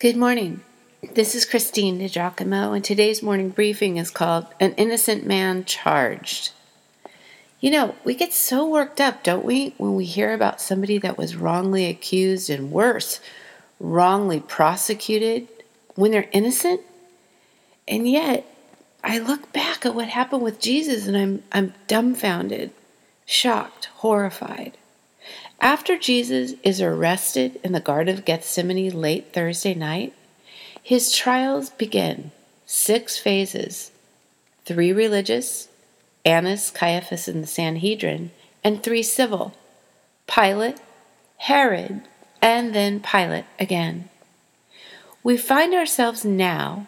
Good morning. This is Christine DiGiacomo, and today's morning briefing is called An Innocent Man Charged. You know, we get so worked up, don't we, when we hear about somebody that was wrongly accused and worse, wrongly prosecuted when they're innocent? And yet, I look back at what happened with Jesus and I'm, I'm dumbfounded, shocked, horrified. After Jesus is arrested in the Garden of Gethsemane late Thursday night, his trials begin. Six phases three religious, Annas, Caiaphas, and the Sanhedrin, and three civil Pilate, Herod, and then Pilate again. We find ourselves now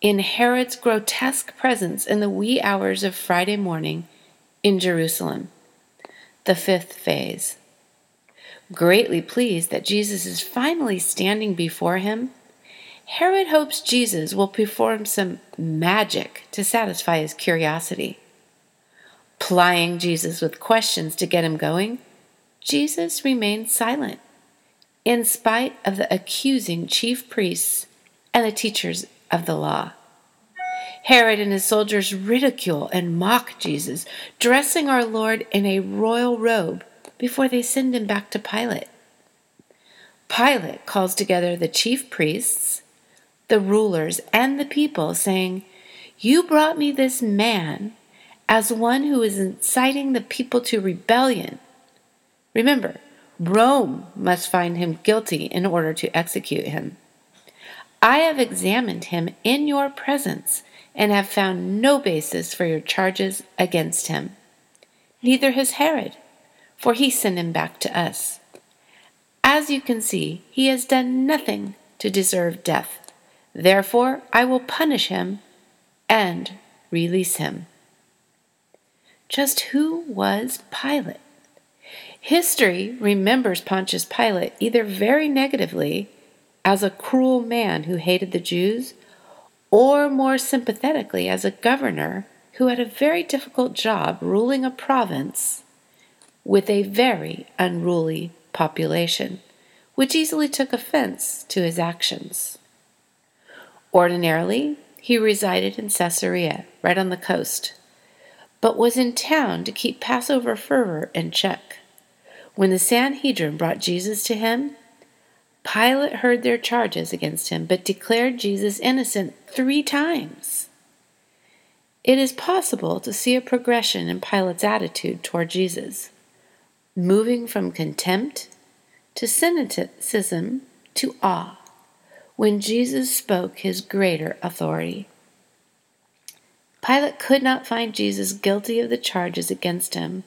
in Herod's grotesque presence in the wee hours of Friday morning in Jerusalem, the fifth phase. Greatly pleased that Jesus is finally standing before him, Herod hopes Jesus will perform some magic to satisfy his curiosity. Plying Jesus with questions to get him going, Jesus remains silent, in spite of the accusing chief priests and the teachers of the law. Herod and his soldiers ridicule and mock Jesus, dressing our Lord in a royal robe before they send him back to Pilate. Pilate calls together the chief priests, the rulers, and the people, saying, You brought me this man as one who is inciting the people to rebellion. Remember, Rome must find him guilty in order to execute him. I have examined him in your presence and have found no basis for your charges against him. Neither has Herod for he sent him back to us. As you can see, he has done nothing to deserve death. Therefore, I will punish him and release him. Just who was Pilate? History remembers Pontius Pilate either very negatively as a cruel man who hated the Jews, or more sympathetically as a governor who had a very difficult job ruling a province with a very unruly population, which easily took offense to his actions. Ordinarily, he resided in Caesarea, right on the coast, but was in town to keep Passover fervor in check. When the Sanhedrin brought Jesus to him, Pilate heard their charges against him, but declared Jesus innocent three times. It is possible to see a progression in Pilate's attitude toward Jesus moving from contempt to cynicism to awe when Jesus spoke his greater authority. Pilate could not find Jesus guilty of the charges against him,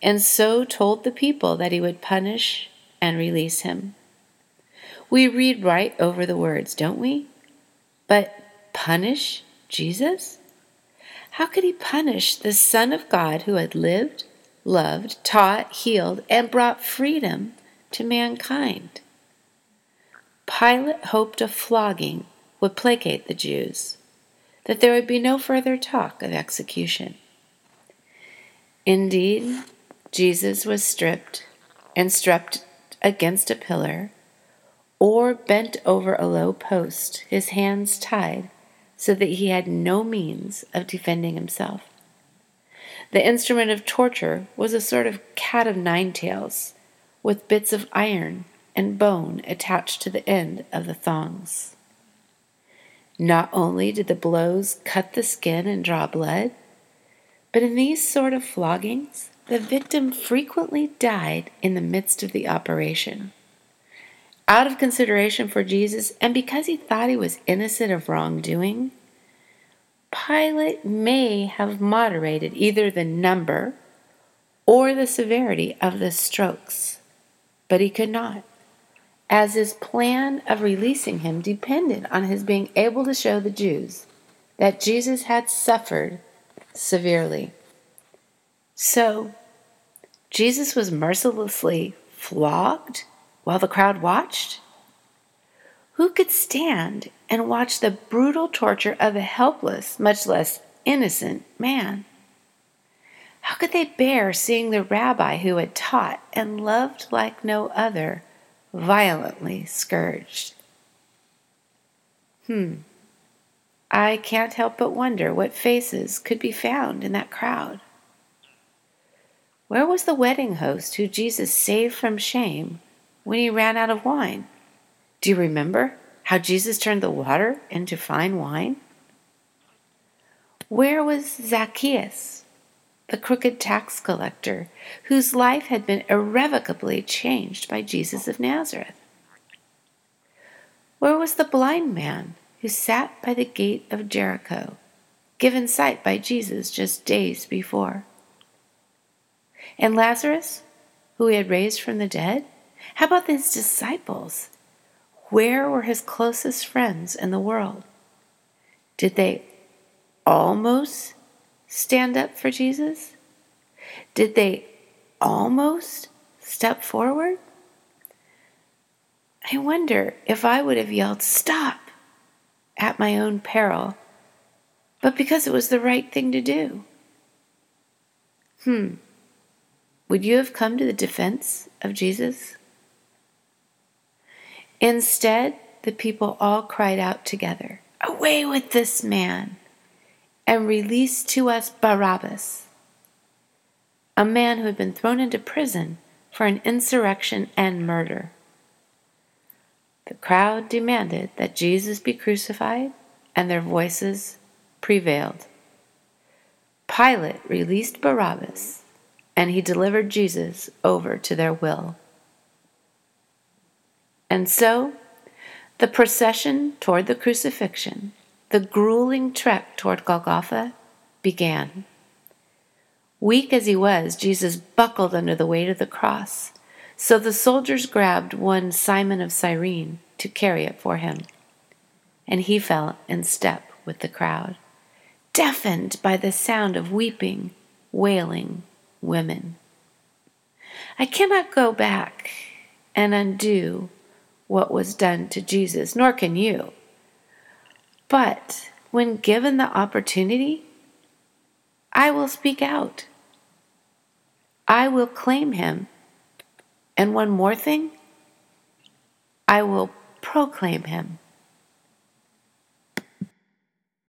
and so told the people that he would punish and release him. We read right over the words, don't we? But punish Jesus? How could he punish the Son of God who had lived, loved, taught, healed, and brought freedom to mankind. Pilate hoped a flogging would placate the Jews, that there would be no further talk of execution. Indeed, Jesus was stripped and strapped against a pillar, or bent over a low post, his hands tied, so that he had no means of defending himself. The instrument of torture was a sort of cat of nine tails, with bits of iron and bone attached to the end of the thongs. Not only did the blows cut the skin and draw blood, but in these sort of floggings, the victim frequently died in the midst of the operation. Out of consideration for Jesus, and because he thought he was innocent of wrongdoing, Pilate may have moderated either the number or the severity of the strokes, but he could not, as his plan of releasing him depended on his being able to show the Jews that Jesus had suffered severely. So, Jesus was mercilessly flogged while the crowd watched? Who could stand and watch the brutal torture of a helpless, much less innocent man? How could they bear seeing the rabbi who had taught and loved like no other violently scourged? Hmm. I can't help but wonder what faces could be found in that crowd. Where was the wedding host who Jesus saved from shame when he ran out of wine? Do you remember how Jesus turned the water into fine wine? Where was Zacchaeus, the crooked tax collector, whose life had been irrevocably changed by Jesus of Nazareth? Where was the blind man who sat by the gate of Jericho, given sight by Jesus just days before? And Lazarus, who he had raised from the dead? How about his disciples? Where were his closest friends in the world? Did they almost stand up for Jesus? Did they almost step forward? I wonder if I would have yelled, Stop! at my own peril, but because it was the right thing to do. Hmm. Would you have come to the defense of Jesus? Instead, the people all cried out together, Away with this man, and release to us Barabbas, a man who had been thrown into prison for an insurrection and murder. The crowd demanded that Jesus be crucified, and their voices prevailed. Pilate released Barabbas and he delivered Jesus over to their will. And so, the procession toward the crucifixion, the grueling trek toward Golgotha, began. Weak as he was, Jesus buckled under the weight of the cross, so the soldiers grabbed one Simon of Cyrene to carry it for him, and he fell in step with the crowd, deafened by the sound of weeping, wailing, women. I cannot go back and undo what was done to Jesus, nor can you. But when given the opportunity, I will speak out. I will claim him. And one more thing I will proclaim him.